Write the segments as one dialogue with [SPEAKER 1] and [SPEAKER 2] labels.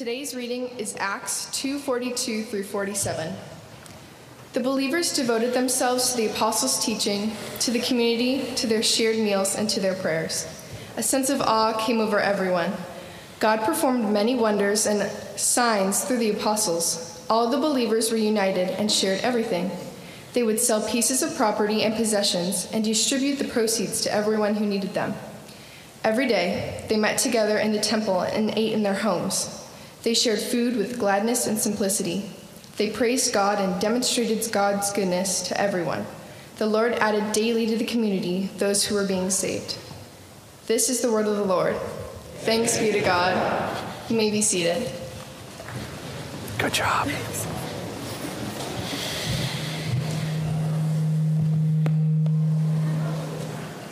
[SPEAKER 1] Today's reading is Acts 2:42 through 47. The believers devoted themselves to the apostles' teaching, to the community, to their shared meals, and to their prayers. A sense of awe came over everyone. God performed many wonders and signs through the apostles. All the believers were united and shared everything. They would sell pieces of property and possessions and distribute the proceeds to everyone who needed them. Every day, they met together in the temple and ate in their homes. They shared food with gladness and simplicity. They praised God and demonstrated God's goodness to everyone. The Lord added daily to the community those who were being saved. This is the word of the Lord. Thanks be to God. You may be seated.
[SPEAKER 2] Good job.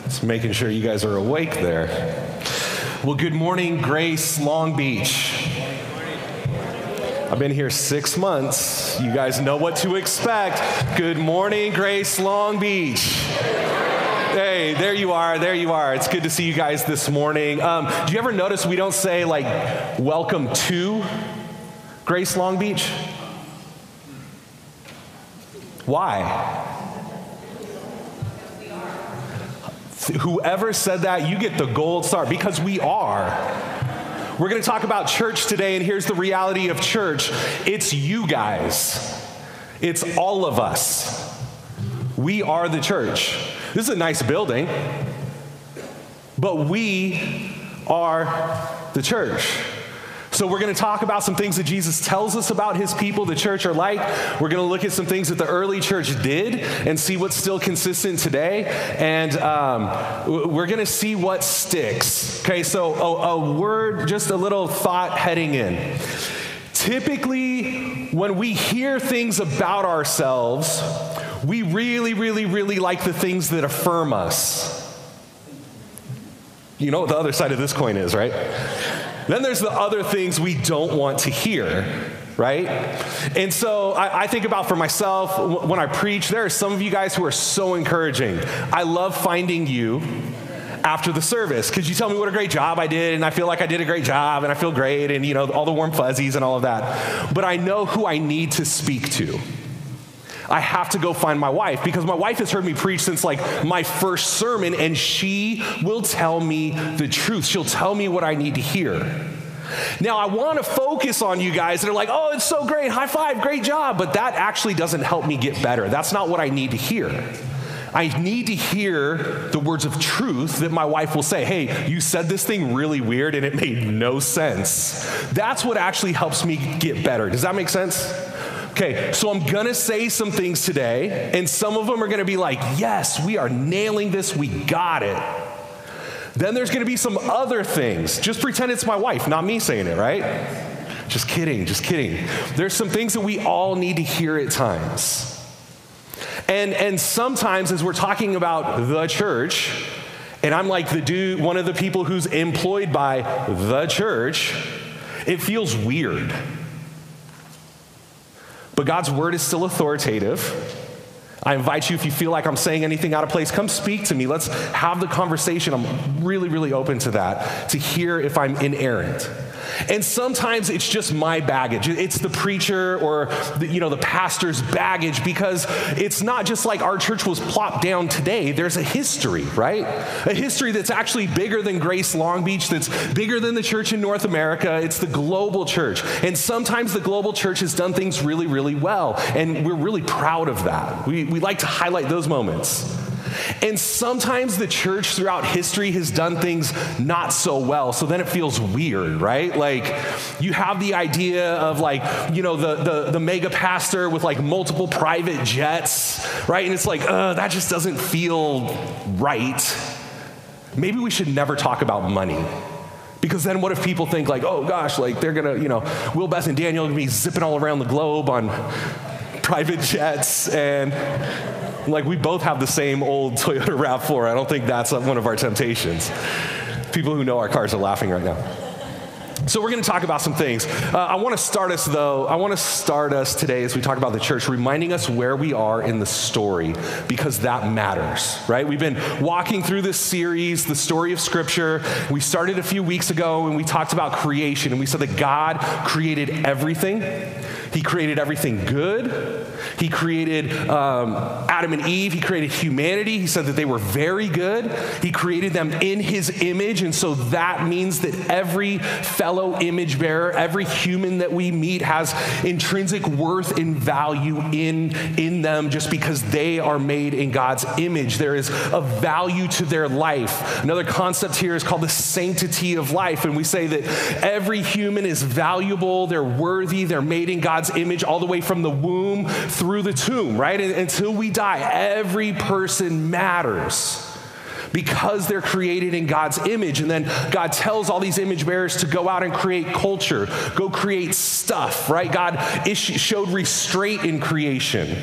[SPEAKER 2] Just making sure you guys are awake there. Well, good morning, Grace Long Beach. I've been here six months. You guys know what to expect. Good morning, Grace Long Beach. Hey, there you are. There you are. It's good to see you guys this morning. Um, do you ever notice we don't say, like, welcome to Grace Long Beach? Why? Whoever said that, you get the gold star because we are. We're going to talk about church today, and here's the reality of church it's you guys, it's all of us. We are the church. This is a nice building, but we are the church. So, we're going to talk about some things that Jesus tells us about his people, the church, are like. We're going to look at some things that the early church did and see what's still consistent today. And um, we're going to see what sticks. Okay, so a, a word, just a little thought heading in. Typically, when we hear things about ourselves, we really, really, really like the things that affirm us. You know what the other side of this coin is, right? Then there's the other things we don't want to hear, right? And so I, I, think about for myself when I preach, there are some of you guys who are so encouraging. I love finding you after the service because you tell me what a great job I did and I feel like I did a great job and I feel great and you know all the warm fuzzies and all of that. But I know who I need to speak to. I have to go find my wife because my wife has heard me preach since like my first sermon, and she will tell me the truth. She'll tell me what I need to hear. Now, I want to focus on you guys that are like, oh, it's so great, high five, great job, but that actually doesn't help me get better. That's not what I need to hear. I need to hear the words of truth that my wife will say, hey, you said this thing really weird and it made no sense. That's what actually helps me get better. Does that make sense? Okay, so I'm gonna say some things today, and some of them are gonna be like, yes, we are nailing this, we got it. Then there's gonna be some other things. Just pretend it's my wife, not me saying it, right? Just kidding, just kidding. There's some things that we all need to hear at times. And, and sometimes, as we're talking about the church, and I'm like the dude, one of the people who's employed by the church, it feels weird. But God's word is still authoritative. I invite you, if you feel like I'm saying anything out of place, come speak to me. Let's have the conversation. I'm really, really open to that, to hear if I'm inerrant. And sometimes it's just my baggage. It's the preacher or the, you know the pastor's baggage because it's not just like our church was plopped down today. There's a history, right? A history that's actually bigger than Grace Long Beach, that's bigger than the church in North America. It's the global church. And sometimes the global church has done things really, really well. And we're really proud of that. We, we like to highlight those moments. And sometimes the church throughout history has done things not so well. So then it feels weird, right? Like you have the idea of like, you know, the, the, the mega pastor with like multiple private jets, right? And it's like, uh, that just doesn't feel right. Maybe we should never talk about money. Because then what if people think like, oh gosh, like they're gonna, you know, Will Beth and Daniel are gonna be zipping all around the globe on private jets and like, we both have the same old Toyota RAV4. I don't think that's one of our temptations. People who know our cars are laughing right now. So we're going to talk about some things. Uh, I want to start us though. I want to start us today as we talk about the church, reminding us where we are in the story because that matters, right? We've been walking through this series, the story of Scripture. We started a few weeks ago and we talked about creation and we said that God created everything. He created everything good. He created um, Adam and Eve. He created humanity. He said that they were very good. He created them in his image. And so that means that every fellow image bearer, every human that we meet has intrinsic worth and value in, in them just because they are made in God's image. There is a value to their life. Another concept here is called the sanctity of life. And we say that every human is valuable, they're worthy, they're made in God's image all the way from the womb through the tomb, right? And until we die, every person matters because they're created in God's image. And then God tells all these image bearers to go out and create culture, go create stuff, right? God showed restraint in creation.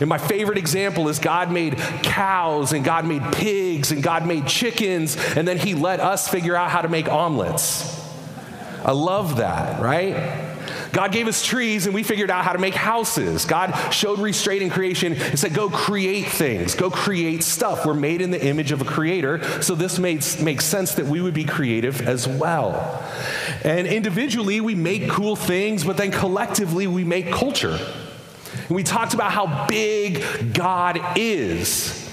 [SPEAKER 2] And my favorite example is God made cows and God made pigs and God made chickens, and then He let us figure out how to make omelets. I love that, right? God gave us trees and we figured out how to make houses. God showed restraint in creation and said, go create things, go create stuff. We're made in the image of a creator, so this makes, makes sense that we would be creative as well. And individually, we make cool things, but then collectively, we make culture. And we talked about how big God is.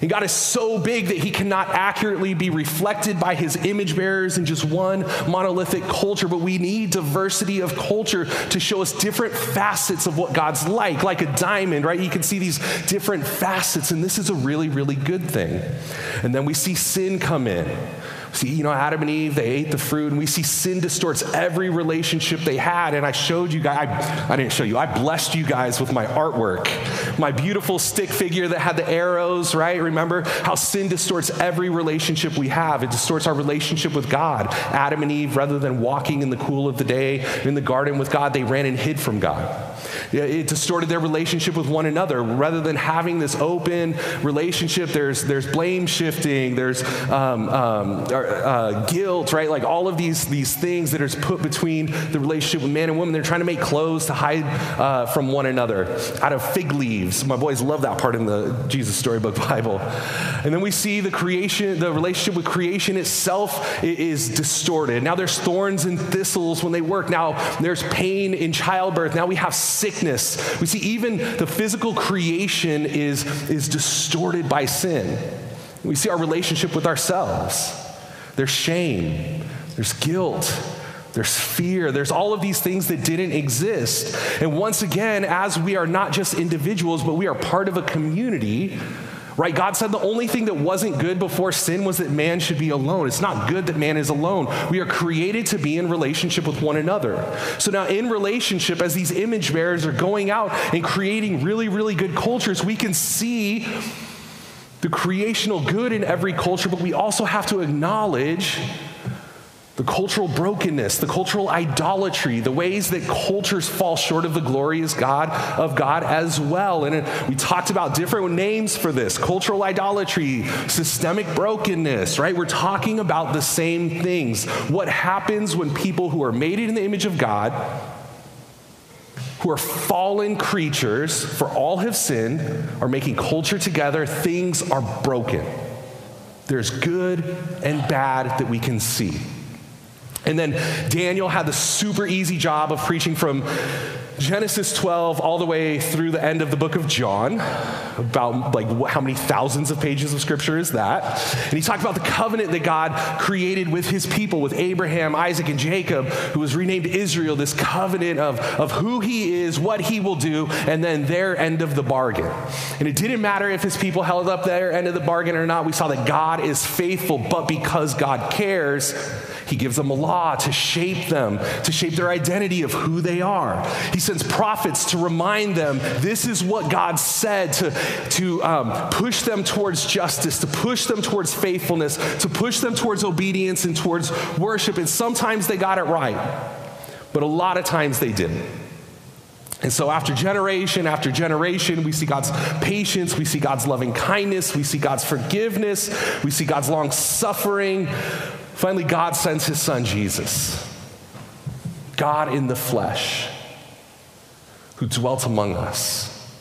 [SPEAKER 2] And God is so big that he cannot accurately be reflected by his image bearers in just one monolithic culture, but we need diversity of culture to show us different facets of what God's like, like a diamond, right? You can see these different facets, and this is a really, really good thing. And then we see sin come in. See, you know, Adam and Eve, they ate the fruit, and we see sin distorts every relationship they had. And I showed you guys, I, I, didn't show you, I blessed you guys with my artwork. My beautiful stick figure that had the arrows, right? Remember how sin distorts every relationship we have. It distorts our relationship with God. Adam and Eve, rather than walking in the cool of the day in the garden with God, they ran and hid from God. It distorted their relationship with one another. Rather than having this open relationship, there's, there's blame shifting, there's um, um, uh, guilt, right? Like all of these, these things that are put between the relationship with man and woman. They're trying to make clothes to hide uh, from one another out of fig leaves. My boys love that part in the Jesus Storybook Bible. And then we see the creation, the relationship with creation itself is distorted. Now there's thorns and thistles when they work. Now there's pain in childbirth. Now we have sickness. We see even the physical creation is, is distorted by sin. We see our relationship with ourselves. There's shame, there's guilt, there's fear, there's all of these things that didn't exist. And once again, as we are not just individuals, but we are part of a community, Right? God said the only thing that wasn't good before sin was that man should be alone. It's not good that man is alone. We are created to be in relationship with one another. So now, in relationship, as these image bearers are going out and creating really, really good cultures, we can see the creational good in every culture, but we also have to acknowledge the cultural brokenness, the cultural idolatry, the ways that cultures fall short of the glorious God of God as well. And we talked about different names for this cultural idolatry, systemic brokenness, right? We're talking about the same things. What happens when people who are made in the image of God, who are fallen creatures, for all have sinned, are making culture together, things are broken. There's good and bad that we can see. And then Daniel had the super easy job of preaching from Genesis 12 all the way through the end of the book of John. About like how many thousands of pages of scripture is that? And he talked about the covenant that God created with his people, with Abraham, Isaac, and Jacob, who was renamed Israel, this covenant of, of who he is, what he will do, and then their end of the bargain. And it didn't matter if his people held up their end of the bargain or not. We saw that God is faithful, but because God cares, he gives them a law to shape them, to shape their identity of who they are. He sends prophets to remind them this is what God said to, to um, push them towards justice, to push them towards faithfulness, to push them towards obedience and towards worship. And sometimes they got it right, but a lot of times they didn't. And so, after generation after generation, we see God's patience, we see God's loving kindness, we see God's forgiveness, we see God's long suffering, Finally, God sends his son Jesus. God in the flesh, who dwelt among us,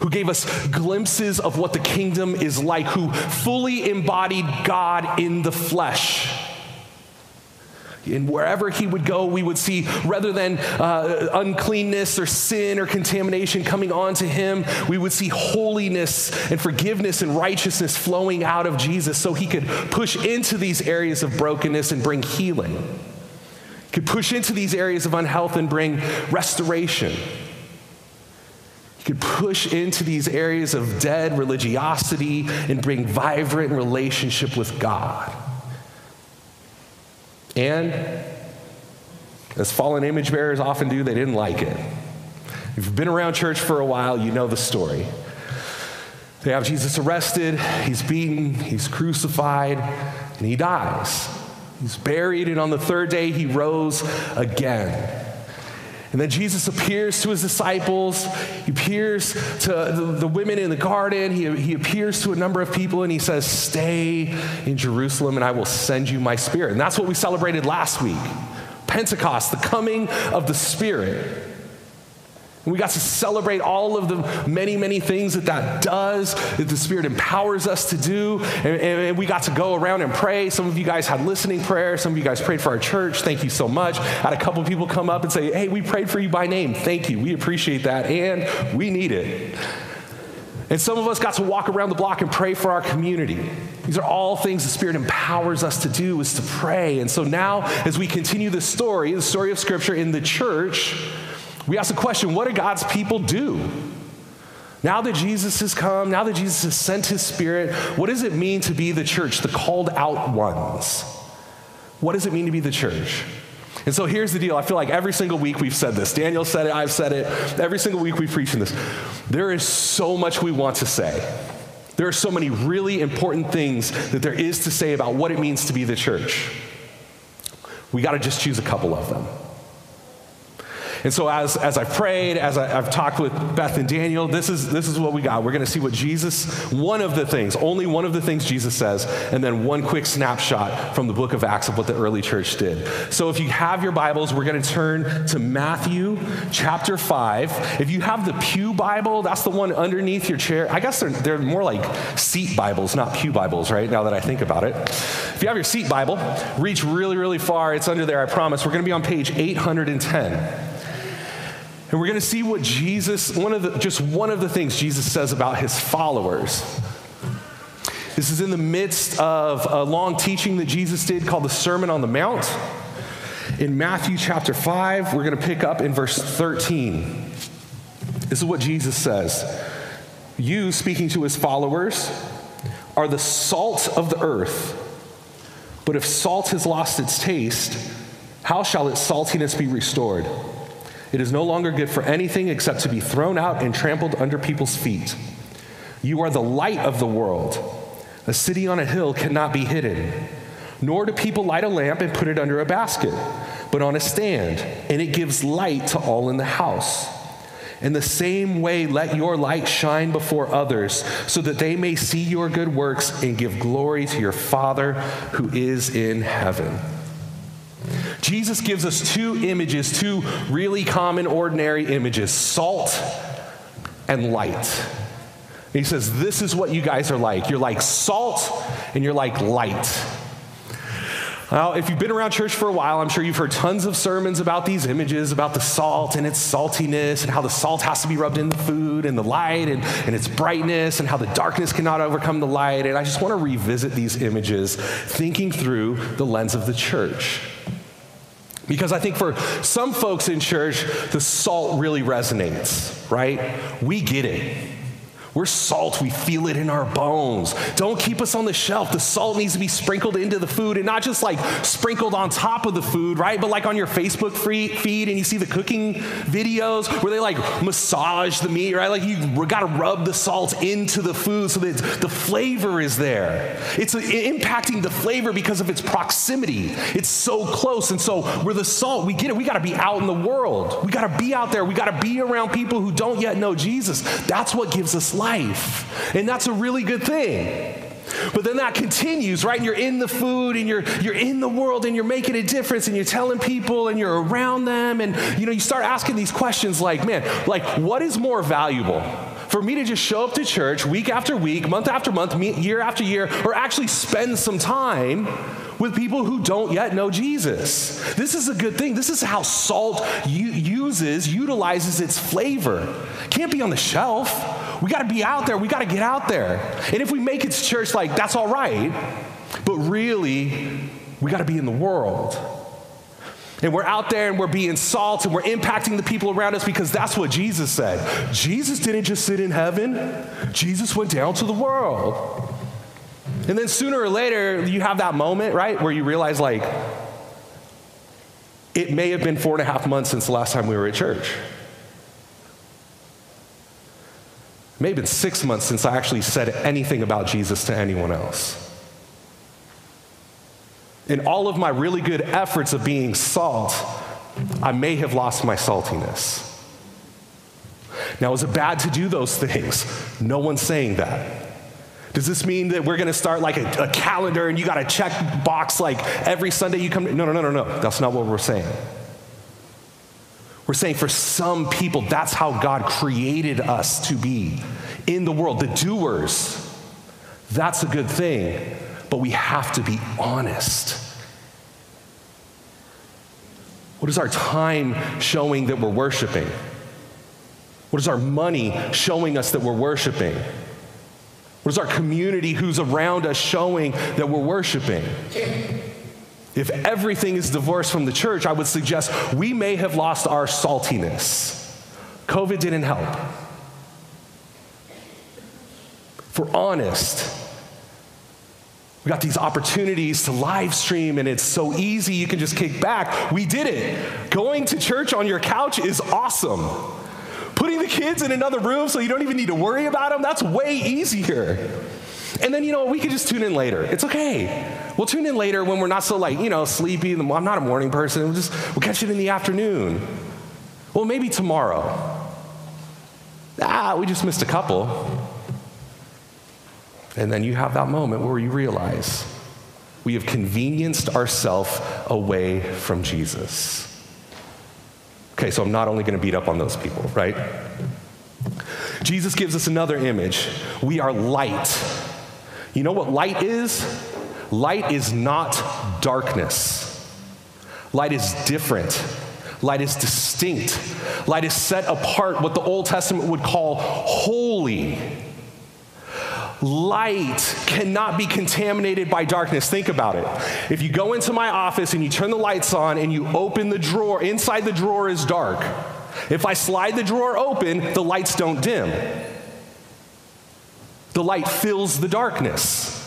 [SPEAKER 2] who gave us glimpses of what the kingdom is like, who fully embodied God in the flesh. And wherever he would go, we would see, rather than uh, uncleanness or sin or contamination coming onto him, we would see holiness and forgiveness and righteousness flowing out of Jesus so he could push into these areas of brokenness and bring healing. He could push into these areas of unhealth and bring restoration. He could push into these areas of dead religiosity and bring vibrant relationship with God. And as fallen image bearers often do, they didn't like it. If you've been around church for a while, you know the story. They have Jesus arrested, he's beaten, he's crucified, and he dies. He's buried, and on the third day, he rose again. And then Jesus appears to his disciples. He appears to the, the, women in the garden. He, he appears to a number of people and he says, Stay in Jerusalem and I will send you my spirit. And that's what we celebrated last week Pentecost, the coming of the Spirit. We got to celebrate all of the many, many things that that does, that the Spirit empowers us to do. And, and, we got to go around and pray. Some of you guys had listening prayer. Some of you guys prayed for our church. Thank you so much. Had a couple people come up and say, hey, we prayed for you by name. Thank you. We appreciate that. And we need it. And some of us got to walk around the block and pray for our community. These are all things the Spirit empowers us to do, is to pray. And so now, as we continue the story, the story of Scripture in the church, we ask the question what do God's people do? Now that Jesus has come, now that Jesus has sent his spirit, what does it mean to be the church, the called out ones? What does it mean to be the church? And so here's the deal. I feel like every single week we've said this. Daniel said it, I've said it. Every single week we preach in this. There is so much we want to say. There are so many really important things that there is to say about what it means to be the church. We got to just choose a couple of them. And so as, as I've prayed, as I, have talked with Beth and Daniel, this is, this is what we got. We're going to see what Jesus, one of the things, only one of the things Jesus says, and then one quick snapshot from the book of Acts of what the early church did. So if you have your Bibles, we're going to turn to Matthew chapter 5. If you have the Pew Bible, that's the one underneath your chair. I guess they're, they're more like seat Bibles, not Pew Bibles, right? Now that I think about it. If you have your seat Bible, reach really, really far. It's under there, I promise. We're going to be on page 810. And we're going to see what Jesus, one of the, just one of the things Jesus says about his followers. This is in the midst of a long teaching that Jesus did called the Sermon on the Mount. In Matthew chapter 5, we're going to pick up in verse 13. This is what Jesus says You, speaking to his followers, are the salt of the earth. But if salt has lost its taste, how shall its saltiness be restored? It is no longer good for anything except to be thrown out and trampled under people's feet. You are the light of the world. A city on a hill cannot be hidden. Nor do people light a lamp and put it under a basket, but on a stand, and it gives light to all in the house. In the same way, let your light shine before others, so that they may see your good works and give glory to your Father who is in heaven. Jesus gives us two images, two really common, ordinary images salt and light. he says, This is what you guys are like. You're like salt and you're like light. Now, if you've been around church for a while, I'm sure you've heard tons of sermons about these images, about the salt and its saltiness, and how the salt has to be rubbed in the food, and the light and, and its brightness, and how the darkness cannot overcome the light. And I just want to revisit these images, thinking through the lens of the church. Because I think for some folks in church, the salt really resonates, right? We get it. We're salt. We feel it in our bones. Don't keep us on the shelf. The salt needs to be sprinkled into the food and not just like sprinkled on top of the food, right? But like on your Facebook feed and you see the cooking videos where they like massage the meat, right? Like you got to rub the salt into the food so that the flavor is there. It's impacting the flavor because of its proximity. It's so close. And so we're the salt. We get it. We got to be out in the world. We got to be out there. We got to be around people who don't yet know Jesus. That's what gives us life life. And that's a really good thing. But then that continues, right? And you're in the food and you're you're in the world and you're making a difference and you're telling people and you're around them and you know you start asking these questions like, man, like what is more valuable? For me to just show up to church week after week, month after month, year after year, or actually spend some time with people who don't yet know Jesus. This is a good thing. This is how salt uses, utilizes its flavor. Can't be on the shelf. We got to be out there. We got to get out there. And if we make it to church, like, that's all right. But really, we got to be in the world. And we're out there and we're being salt and we're impacting the people around us because that's what Jesus said. Jesus didn't just sit in heaven, Jesus went down to the world. And then sooner or later, you have that moment, right, where you realize, like, it may have been four and a half months since the last time we were at church. It may have been six months since I actually said anything about Jesus to anyone else. In all of my really good efforts of being salt, I may have lost my saltiness. Now, is it bad to do those things? No one's saying that. Does this mean that we're going to start like a, a calendar and you got to check box like every Sunday you come? No, no, no, no, no. That's not what we're saying. We're saying for some people, that's how God created us to be in the world, the doers. That's a good thing, but we have to be honest. What is our time showing that we're worshiping? What is our money showing us that we're worshiping? What is our community who's around us showing that we're worshiping? If everything is divorced from the church, I would suggest we may have lost our saltiness. COVID didn't help. If we're honest, we got these opportunities to live stream, and it's so easy. You can just kick back. We did it. Going to church on your couch is awesome. Putting the kids in another room so you don't even need to worry about them, that's way easier. And then, you know, we could just tune in later. It's okay. We'll tune in later when we're not so, like, you know, sleepy. I'm not a morning person. We'll just, we'll catch it in the afternoon. Well, maybe tomorrow. Ah, we just missed a couple. And then you have that moment where you realize we have convenienced ourselves away from Jesus. Okay, so I'm not only going to beat up on those people, right? Jesus gives us another image. We are light. You know what light is? Light is not darkness. Light is different. Light is distinct. Light is set apart, what the Old Testament would call holy light cannot be contaminated by darkness. Think about it. If you go into my office and you turn the lights on and you open the drawer, inside the drawer is dark. If I slide the drawer open, the lights don't dim. The light fills the darkness.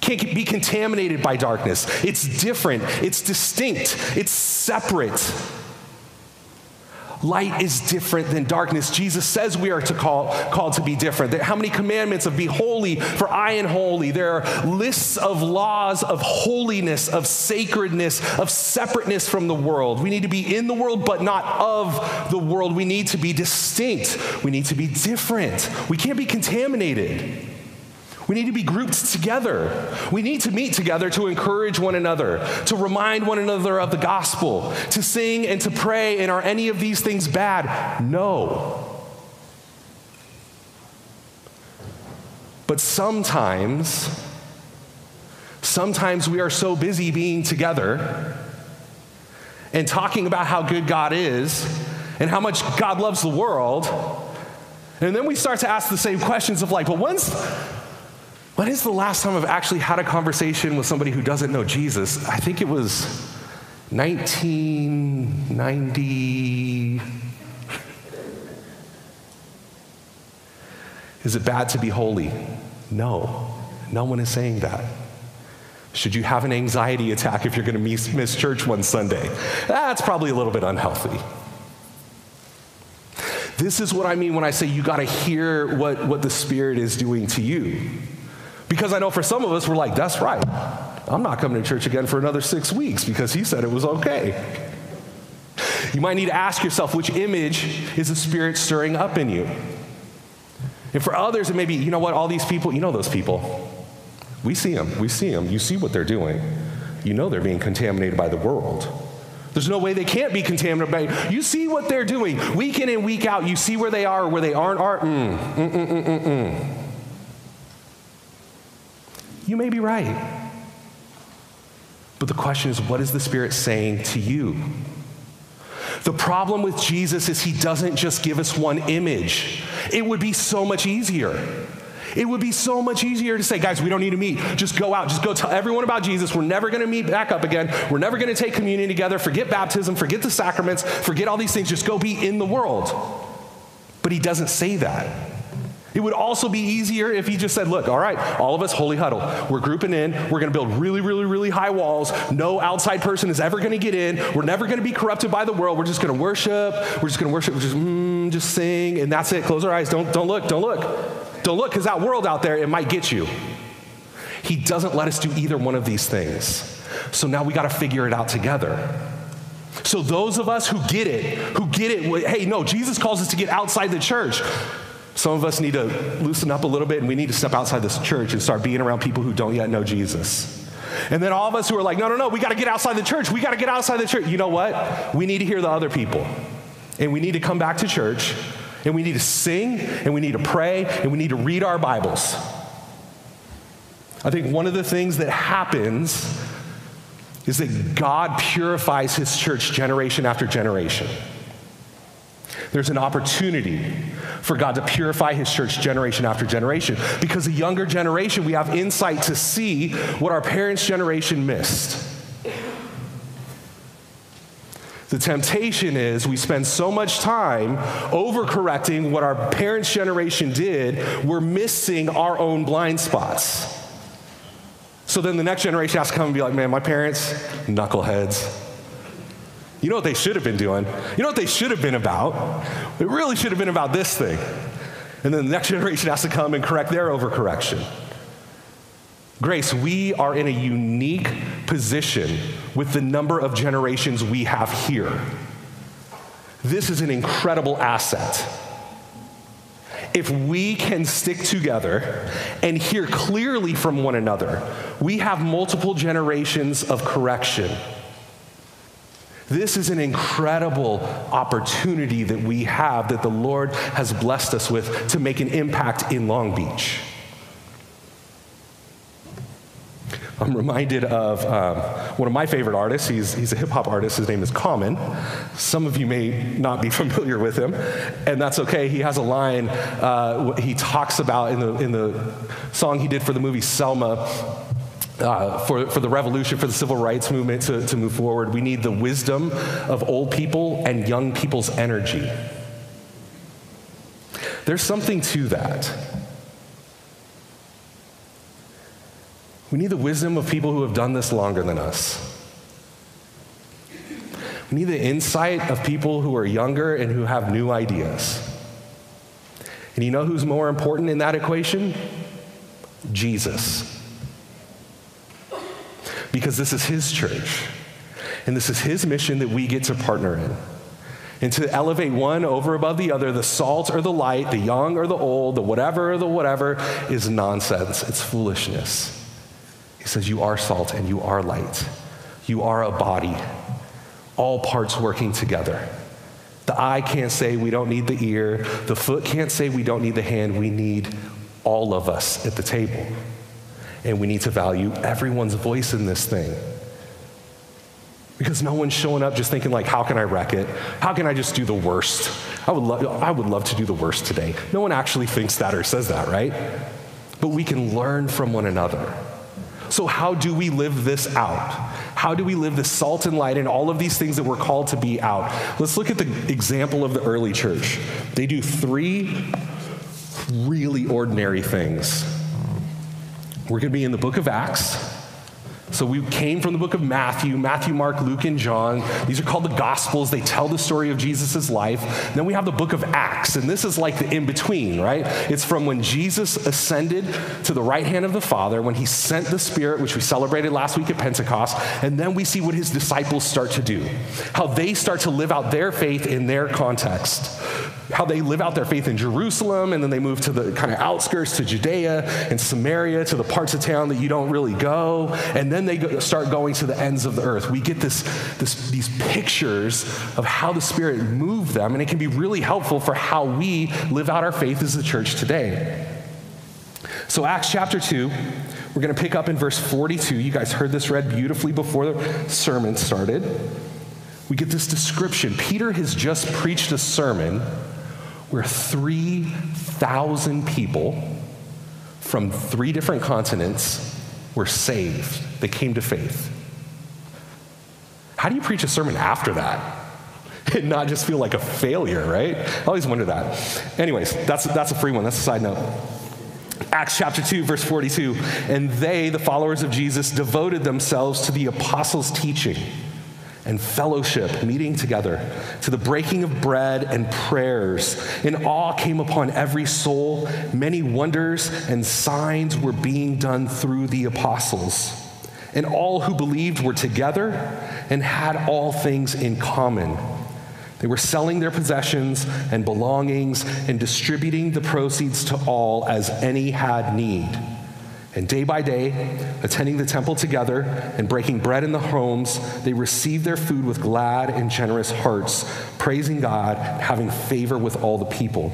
[SPEAKER 2] Can't be contaminated by darkness. It's different, it's distinct, it's separate. Light is different than darkness. Jesus says we are to call, called to be different. How many commandments of be holy, for I am holy? There are lists of laws of holiness, of sacredness, of separateness from the world. We need to be in the world, but not of the world. We need to be distinct. We need to be different. We can't be contaminated. We need to be grouped together. We need to meet together to encourage one another, to remind one another of the gospel, to sing and to pray. And are any of these things bad? No. But sometimes, sometimes we are so busy being together and talking about how good God is and how much God loves the world. And then we start to ask the same questions of like, but when's when is the last time I've actually had a conversation with somebody who doesn't know Jesus? I think it was 1990. Is it bad to be holy? No, no one is saying that. Should you have an anxiety attack if you're going to miss, miss church one Sunday? That's probably a little bit unhealthy. This is what I mean when I say you got to hear what, what the Spirit is doing to you. Because I know for some of us, we're like, that's right. I'm not coming to church again for another six weeks because he said it was okay. You might need to ask yourself which image is the Spirit stirring up in you? And for others, it may be, you know what, all these people, you know those people. We see them. We see them. You see what they're doing. You know they're being contaminated by the world. There's no way they can't be contaminated by. You see what they're doing week in and week out. You see where they are where they aren't. Are mm, mm, mm, mm, mm, mm. You may be right. But the question is, what is the Spirit saying to you? The problem with Jesus is he doesn't just give us one image. It would be so much easier. It would be so much easier to say, guys, we don't need to meet. Just go out. Just go tell everyone about Jesus. We're never going to meet back up again. We're never going to take communion together. Forget baptism. Forget the sacraments. Forget all these things. Just go be in the world. But he doesn't say that. It would also be easier if he just said, look, all right, all of us, holy huddle. We're grouping in. We're going to build really, really, really high walls. No outside person is ever going to get in. We're never going to be corrupted by the world. We're just going to worship. We're just going to worship. We're just, mm, just sing, and that's it. Close our eyes. Don't, don't look. Don't look. Don't look, because that world out there, it might get you. He doesn't let us do either one of these things. So now we got to figure it out together. So, those of us who get it, who get it, hey, no, Jesus calls us to get outside the church. Some of us need to loosen up a little bit and we need to step outside this church and start being around people who don't yet know Jesus. And then all of us who are like, no, no, no, we got to get outside the church. We got to get outside the church. You know what? We need to hear the other people. And we need to come back to church and we need to sing and we need to pray and we need to read our Bibles. I think one of the things that happens is that God purifies his church generation after generation. There's an opportunity for God to purify his church generation after generation. Because the younger generation, we have insight to see what our parents' generation missed. The temptation is we spend so much time overcorrecting what our parents' generation did, we're missing our own blind spots. So then the next generation has to come and be like, man, my parents, knuckleheads. You know what they should have been doing? You know what they should have been about? It really should have been about this thing. And then the next generation has to come and correct their overcorrection. Grace, we are in a unique position with the number of generations we have here. This is an incredible asset. If we can stick together and hear clearly from one another, we have multiple generations of correction. This is an incredible opportunity that we have that the Lord has blessed us with to make an impact in Long Beach. I'm reminded of um, one of my favorite artists. He's, he's a hip hop artist. His name is Common. Some of you may not be familiar with him, and that's okay. He has a line uh, he talks about in the, in the song he did for the movie Selma uh, for, for the revolution, for the civil rights movement to, to move forward, we need the wisdom of old people and young people's energy. There's something to that. We need the wisdom of people who have done this longer than us. We need the insight of people who are younger and who have new ideas. And you know who's more important in that equation? Jesus because this is His church. And this is His mission that we get to partner in. And to elevate one over above the other, the salt or the light, the young or the old, the whatever or the whatever, is nonsense. It's foolishness. He says, You are salt and you are light. You are a body, all parts working together. The eye can't say we don't need the ear, the foot can't say we don't need the hand. We need all of us at the table and we need to value everyone's voice in this thing. Because no one's showing up just thinking like, how can I wreck it? How can I just do the worst? I would, lo- I would love to do the worst today. No one actually thinks that or says that, right? But we can learn from one another. So, how do we live this out? How do we live the salt and light and all of these things that we're called to be out? Let's look at the example of the early church. They do three really ordinary things we're going to be in the book of Acts. So we came from the book of Matthew, Matthew, Mark, Luke, and John. These are called the Gospels. They tell the story of Jesus' life. Then we have the book of Acts, and this is like the in between, right? It's from when Jesus ascended to the right hand of the Father, when he sent the Spirit, which we celebrated last week at Pentecost, and then we see what his disciples start to do, how they start to live out their faith in their context. how they live out their faith in Jerusalem, and then they move to the kind of outskirts to Judea and Samaria, to the parts of town that you don't really go, and then they go, start going to the ends of the earth. We get this, this, these pictures of how the Spirit moved them, and it can be really helpful for how we live out our faith as the church today. So, Acts chapter 2, we're going to pick up in verse 42. You guys heard this read beautifully before the sermon started. We get this description. Peter has just preached a sermon where 3,000 people from three different continents were saved. They came to faith. How do you preach a sermon after that? And not just feel like a failure, right? I always wonder that. Anyways, that's, that's a free one. That's a side note. Acts chapter 2, verse 42. And they, the followers of Jesus, devoted themselves to the apostles' teaching and fellowship, meeting together, to the breaking of bread and prayers. And awe came upon every soul. Many wonders and signs were being done through the apostles. And all who believed were together and had all things in common they were selling their possessions and belongings and distributing the proceeds to all as any had need. And day by day, attending the temple together and breaking bread in the homes, they received their food with glad and generous hearts, praising God, having favor with all the people.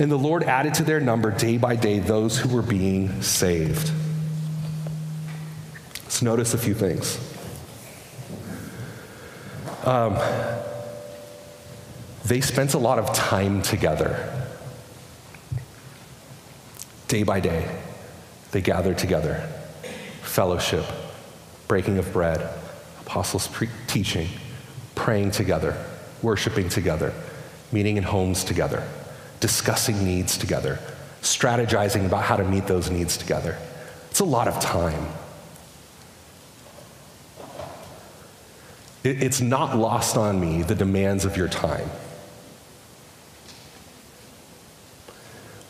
[SPEAKER 2] And the Lord added to their number day by day those who were being saved. Let's notice a few things. Um, they spent a lot of time together. Day by day, they gathered together. Fellowship, breaking of bread, apostles' pre- teaching, praying together, worshiping together, meeting in homes together, discussing needs together, strategizing about how to meet those needs together. It's a lot of time. it's not lost on me the demands of your time.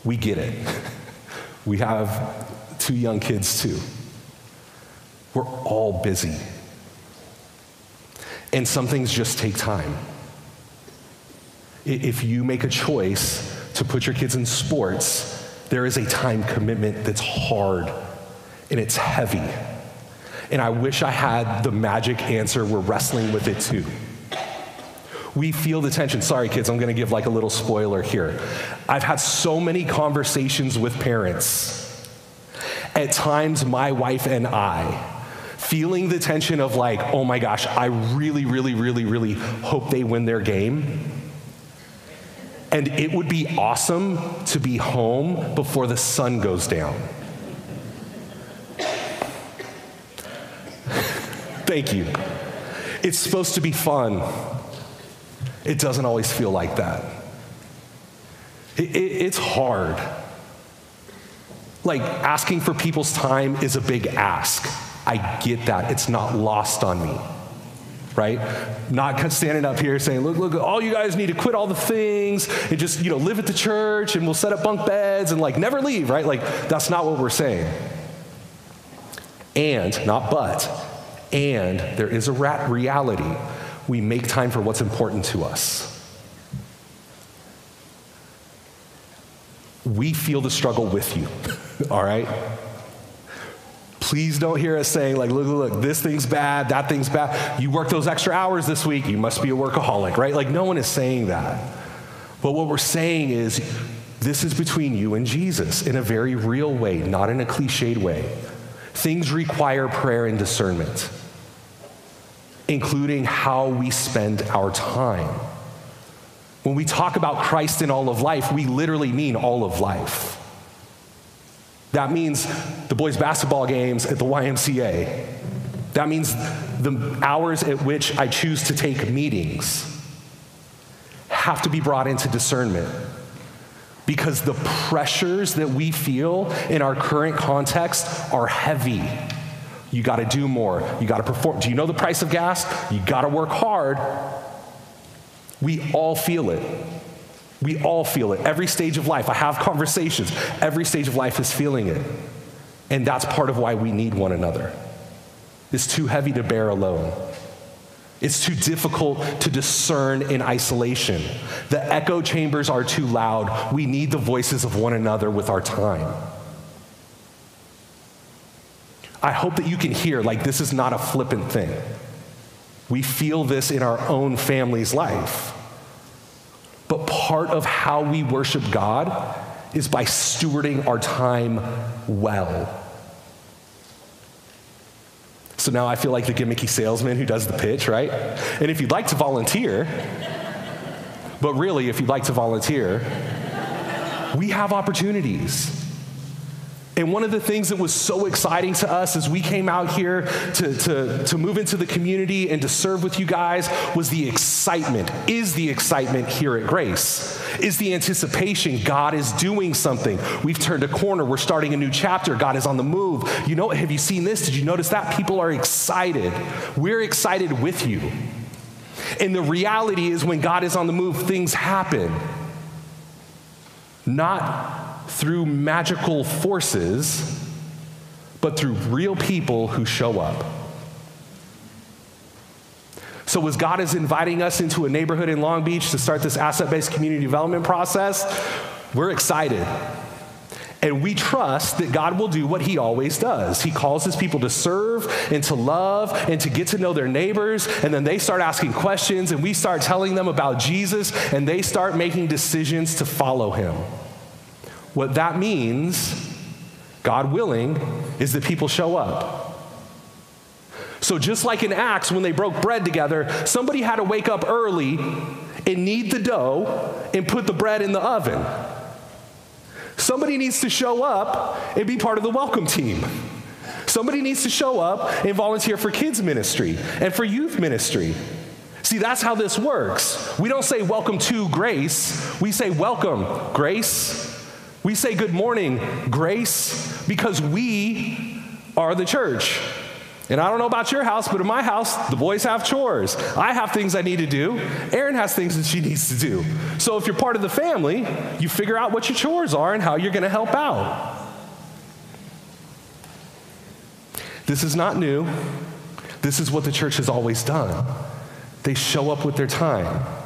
[SPEAKER 2] We get it. We have two young kids too. We're all busy. And some things just take time. If you make a choice to put your kids in sports, there is a time commitment that's hard and it's heavy. And I wish I had the magic answer. We're wrestling with it too we feel the tension. Sorry, kids, I'm going to give like a little spoiler here. I've had so many conversations with parents. At times, my wife and I, feeling the tension of like, oh my gosh, I really, really, really, really hope they win their game. And it would be awesome to be home before the sun goes down. Thank you. It's supposed to be fun. It doesn't always feel like that. It, it, it's hard. Like asking for people's time is a big ask. I get that. It's not lost on me. Right? Not standing up here saying, look, look, all you guys need to quit all the things and just, you know, live at the church and we'll set up bunk beds and like never leave, right? Like, that's not what we're saying. And, not but, and there is a rat reality we make time for what's important to us. We feel the struggle with you, all right? Please don't hear us saying, like, look, look, this thing's bad, that thing's bad. You work those extra hours this week, you must be a workaholic, right? Like, no one is saying that. But what we're saying is, this is between you and Jesus in a very real way, not in a cliched way. Things require prayer and discernment including how we spend our time. When we talk about Christ in all of life, we literally mean all of life. That means the boys' basketball games at the YMCA. That means the hours at which I choose to take meetings have to be brought into discernment. Because the pressures that we feel in our current context are heavy. You got to do more. You got to perform. Do you know the price of gas? You got to work hard. We all feel it. We all feel it. Every stage of life. I have conversations. Every stage of life is feeling it. And that's part of why we need one another. It's too heavy to bear alone. It's too difficult to discern in isolation. The echo chambers are too loud. We need the voices of one another with our time. I hope that you can hear, like, this is not a flippant thing. We feel this in our own family's life. But part of how we worship God is by stewarding our time well. So now I feel like the gimmicky salesman who does the pitch, right? And if you'd like to volunteer, but really, if you'd like to volunteer, we have opportunities. And one of the things that was so exciting to us as we came out here to, to, to move into the community and to serve with you guys was the excitement, is the excitement here at Grace, is the anticipation God is doing something. We've turned a corner, we're starting a new chapter, God is on the move. You know, have you seen this? Did you notice that? People are excited. We're excited with you. And the reality is, when God is on the move, things happen. Not through magical forces, but through real people who show up. So, as God is inviting us into a neighborhood in Long Beach to start this asset based community development process, we're excited. And we trust that God will do what He always does. He calls His people to serve and to love and to get to know their neighbors. And then they start asking questions, and we start telling them about Jesus, and they start making decisions to follow Him. What that means, God willing, is that people show up. So, just like in Acts when they broke bread together, somebody had to wake up early and knead the dough and put the bread in the oven. Somebody needs to show up and be part of the welcome team. Somebody needs to show up and volunteer for kids' ministry and for youth ministry. See, that's how this works. We don't say welcome to grace, we say welcome, grace. We say good morning, grace, because we are the church. And I don't know about your house, but in my house, the boys have chores. I have things I need to do. Erin has things that she needs to do. So if you're part of the family, you figure out what your chores are and how you're going to help out. This is not new. This is what the church has always done. They show up with their time.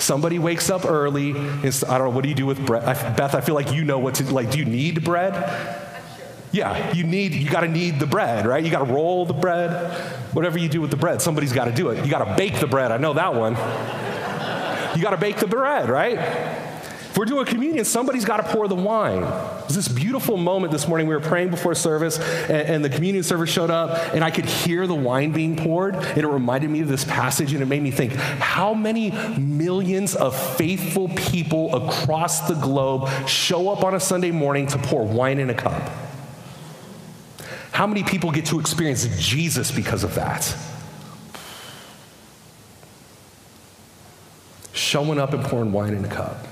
[SPEAKER 2] Somebody wakes up early. And I don't know, what do you do with bread? I, Beth, I feel like you know what to, like, do you knead bread? Yeah, you knead, you gotta knead the bread, right? You gotta roll the bread. Whatever you do with the bread, somebody's gotta do it. You gotta bake the bread, I know that one. You gotta bake the bread, right? If we're doing communion, somebody's got to pour the wine. It was this beautiful moment this morning. We were praying before service, and, and, the communion service showed up, and I could hear the wine being poured, and it reminded me of this passage, and it made me think how many millions of faithful people across the globe show up on a Sunday morning to pour wine in a cup? How many people get to experience Jesus because of that? Showing up and pouring wine in a cup.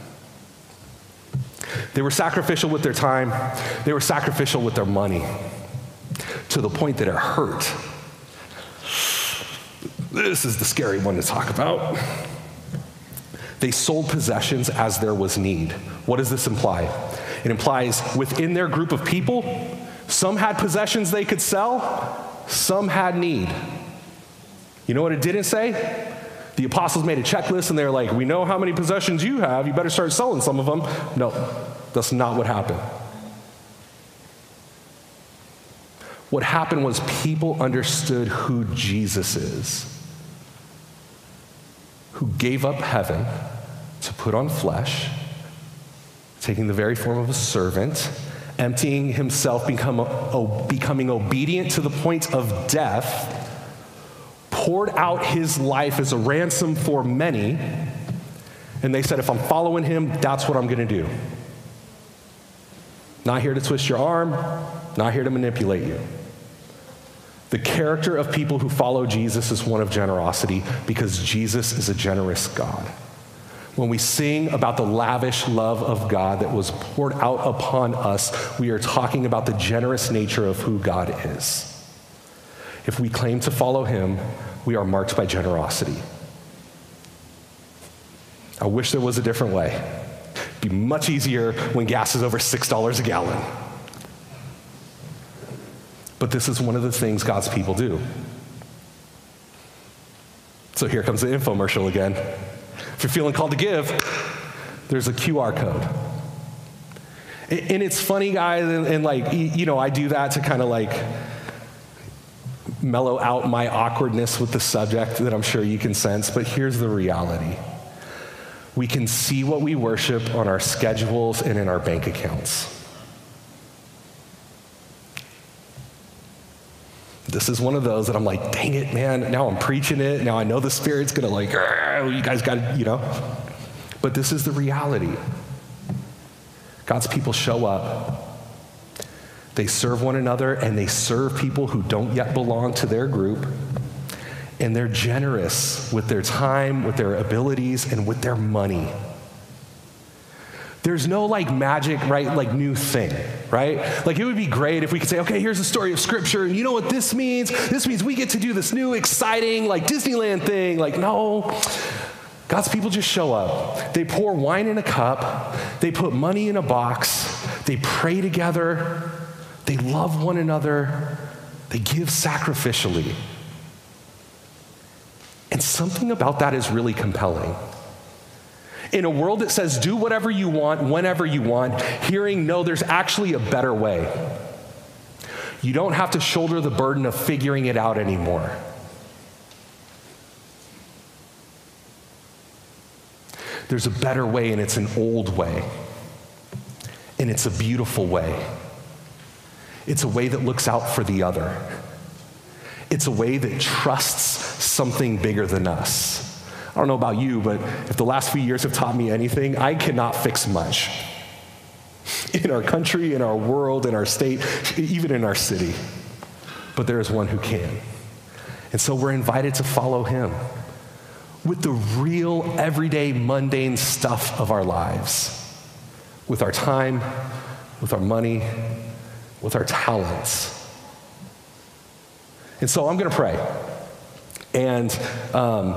[SPEAKER 2] They were sacrificial with their time, they were sacrificial with their money to the point that it hurt. This is the scary one to talk about. They sold possessions as there was need. What does this imply? It implies within their group of people, some had possessions they could sell, some had need. You know what it didn't say? The apostles made a checklist and they're like, We know how many possessions you have. You better start selling some of them. No, that's not what happened. What happened was people understood who Jesus is, who gave up heaven to put on flesh, taking the very form of a servant, emptying himself, become, becoming obedient to the point of death poured out his life as a ransom for many. And they said, if I'm following him, that's what I'm going to do. Not here to twist your arm, not here to manipulate you. The character of people who follow Jesus is one of generosity because Jesus is a generous God. When we sing about the lavish love of God that was poured out upon us, we are talking about the generous nature of who God is. If we claim to follow him, we are marked by generosity. I wish there was a different way. It'd be much easier when gas is over $6 a gallon. But this is one of the things God's people do. So here comes the infomercial again. If you're feeling called to give, there's a QR code. And it's funny, guys, and, and like, you know, I do that to kind of like mellow out my awkwardness with the subject that I'm sure you can sense, but here's the reality. We can see what we worship on our schedules and in our bank accounts. This is one of those that I'm like, dang it, man. Now I'm preaching it. Now I know the Spirit's to, like, you guys got to, you know. But this is the reality. God's people show up, they serve one another, and they serve people who don't yet belong to their group. And they're generous with their time, with their abilities, and with their money. There's no like magic, right? Like new thing, right? Like it would be great if we could say, okay, here's the story of scripture. And you know what this means? This means we get to do this new, exciting, like Disneyland thing. Like, no. God's people just show up. They pour wine in a cup. They put money in a box. They pray together. They love one another. They give sacrificially. And something about that is really compelling. In a world that says, do whatever you want, whenever you want, hearing, no, there's actually a better way. You don't have to shoulder the burden of figuring it out anymore. There's a better way, and it's an old way. And it's a beautiful way. It's a way that looks out for the other. It's a way that trusts something bigger than us. I don't know about you, but if the last few years have taught me anything, I cannot fix much in our country, in our world, in our state, even in our city. But there is one who can. And so we're invited to follow him with the real, everyday, mundane stuff of our lives with our time, with our money, with our talents. And so I'm going to pray. And um,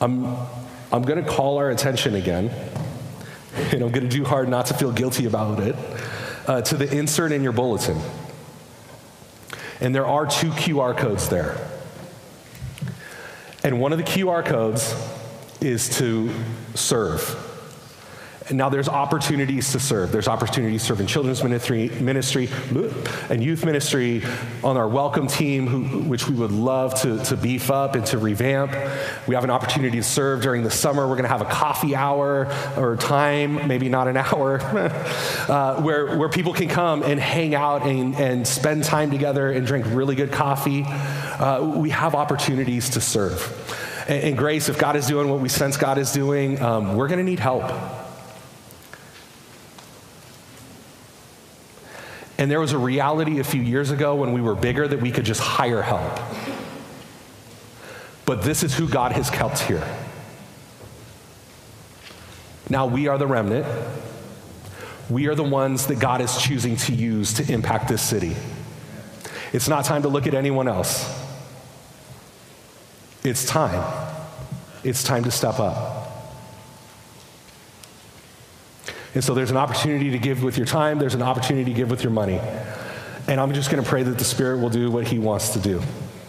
[SPEAKER 2] I'm, I'm going to call our attention again, and I'm going to do hard not to feel guilty about it, uh, to the insert in your bulletin. And there are two QR codes there. And one of the QR codes is to serve. Now, there's opportunities to serve. There's opportunities to serve in children's ministry, ministry and youth ministry on our welcome team, who, which we would love to, to beef up and to revamp. We have an opportunity to serve during the summer. We're going to have a coffee hour or time, maybe not an hour, uh, where, where people can come and hang out and, and spend time together and drink really good coffee. Uh, we have opportunities to serve. And, and, Grace, if God is doing what we sense God is doing, um, we're going to need help. And there was a reality a few years ago when we were bigger that we could just hire help. But this is who God has kept here. Now we are the remnant. We are the ones that God is choosing to use to impact this city. It's not time to look at anyone else. It's time. It's time to step up. And so there's an opportunity to give with your time, there's an opportunity to give with your money. And I'm just going to pray that the Spirit will do what He wants to do.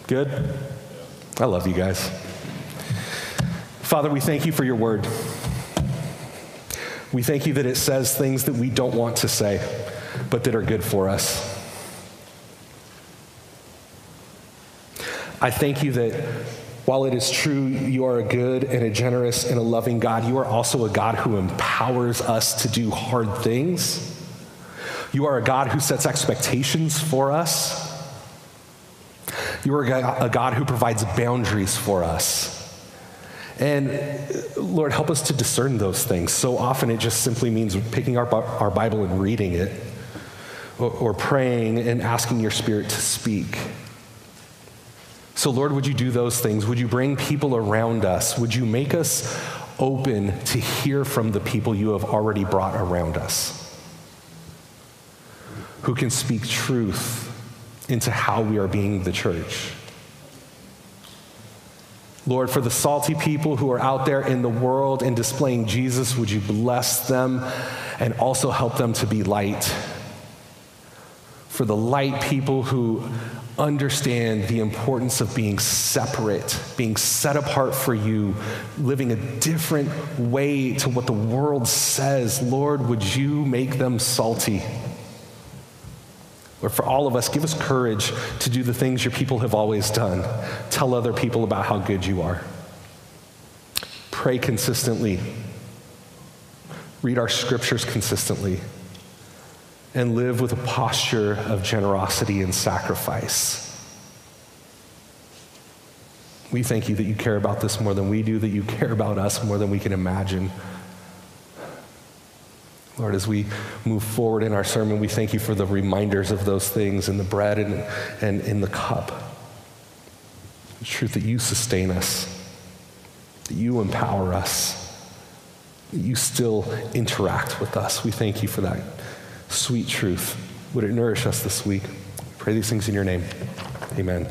[SPEAKER 2] Good? I love you guys. Father, we thank you for your word. We thank you that it says things that we don't want to say, but that are good for us. I thank you that while it is true you are a good and a generous and a loving God, you are also a God who empowers us to do hard things. You are a God who sets expectations for us. You are a God who provides boundaries for us. And Lord, help us to discern those things. So often it just simply means picking our, our Bible and reading it, or praying and asking your Spirit to speak. So, Lord, would you do those things? Would you bring people around us? Would you make us open to hear from the people you have already brought around us? Who can speak truth into how we are being the church? Lord, for the salty people who are out there in the world and displaying Jesus, would you bless them and also help them to be light? For the light people who understand the importance of being separate, being set apart for you, living a different way to what the world says. Lord, would you make them salty? Lord, for all of us, give us courage to do the things your people have always done. Tell other people about how good you are. Pray consistently. Read our scriptures consistently and live with a posture of generosity and sacrifice. We thank you that you care about this more than we do, that you care about us more than we can imagine. Lord, as we move forward in our sermon, we thank you for the reminders of those things in the bread and, and in the cup. The truth that you sustain us, that you empower us, that you still interact with us. We thank you for that sweet truth. Would it nourish us this week? Pray these things in your name. Amen.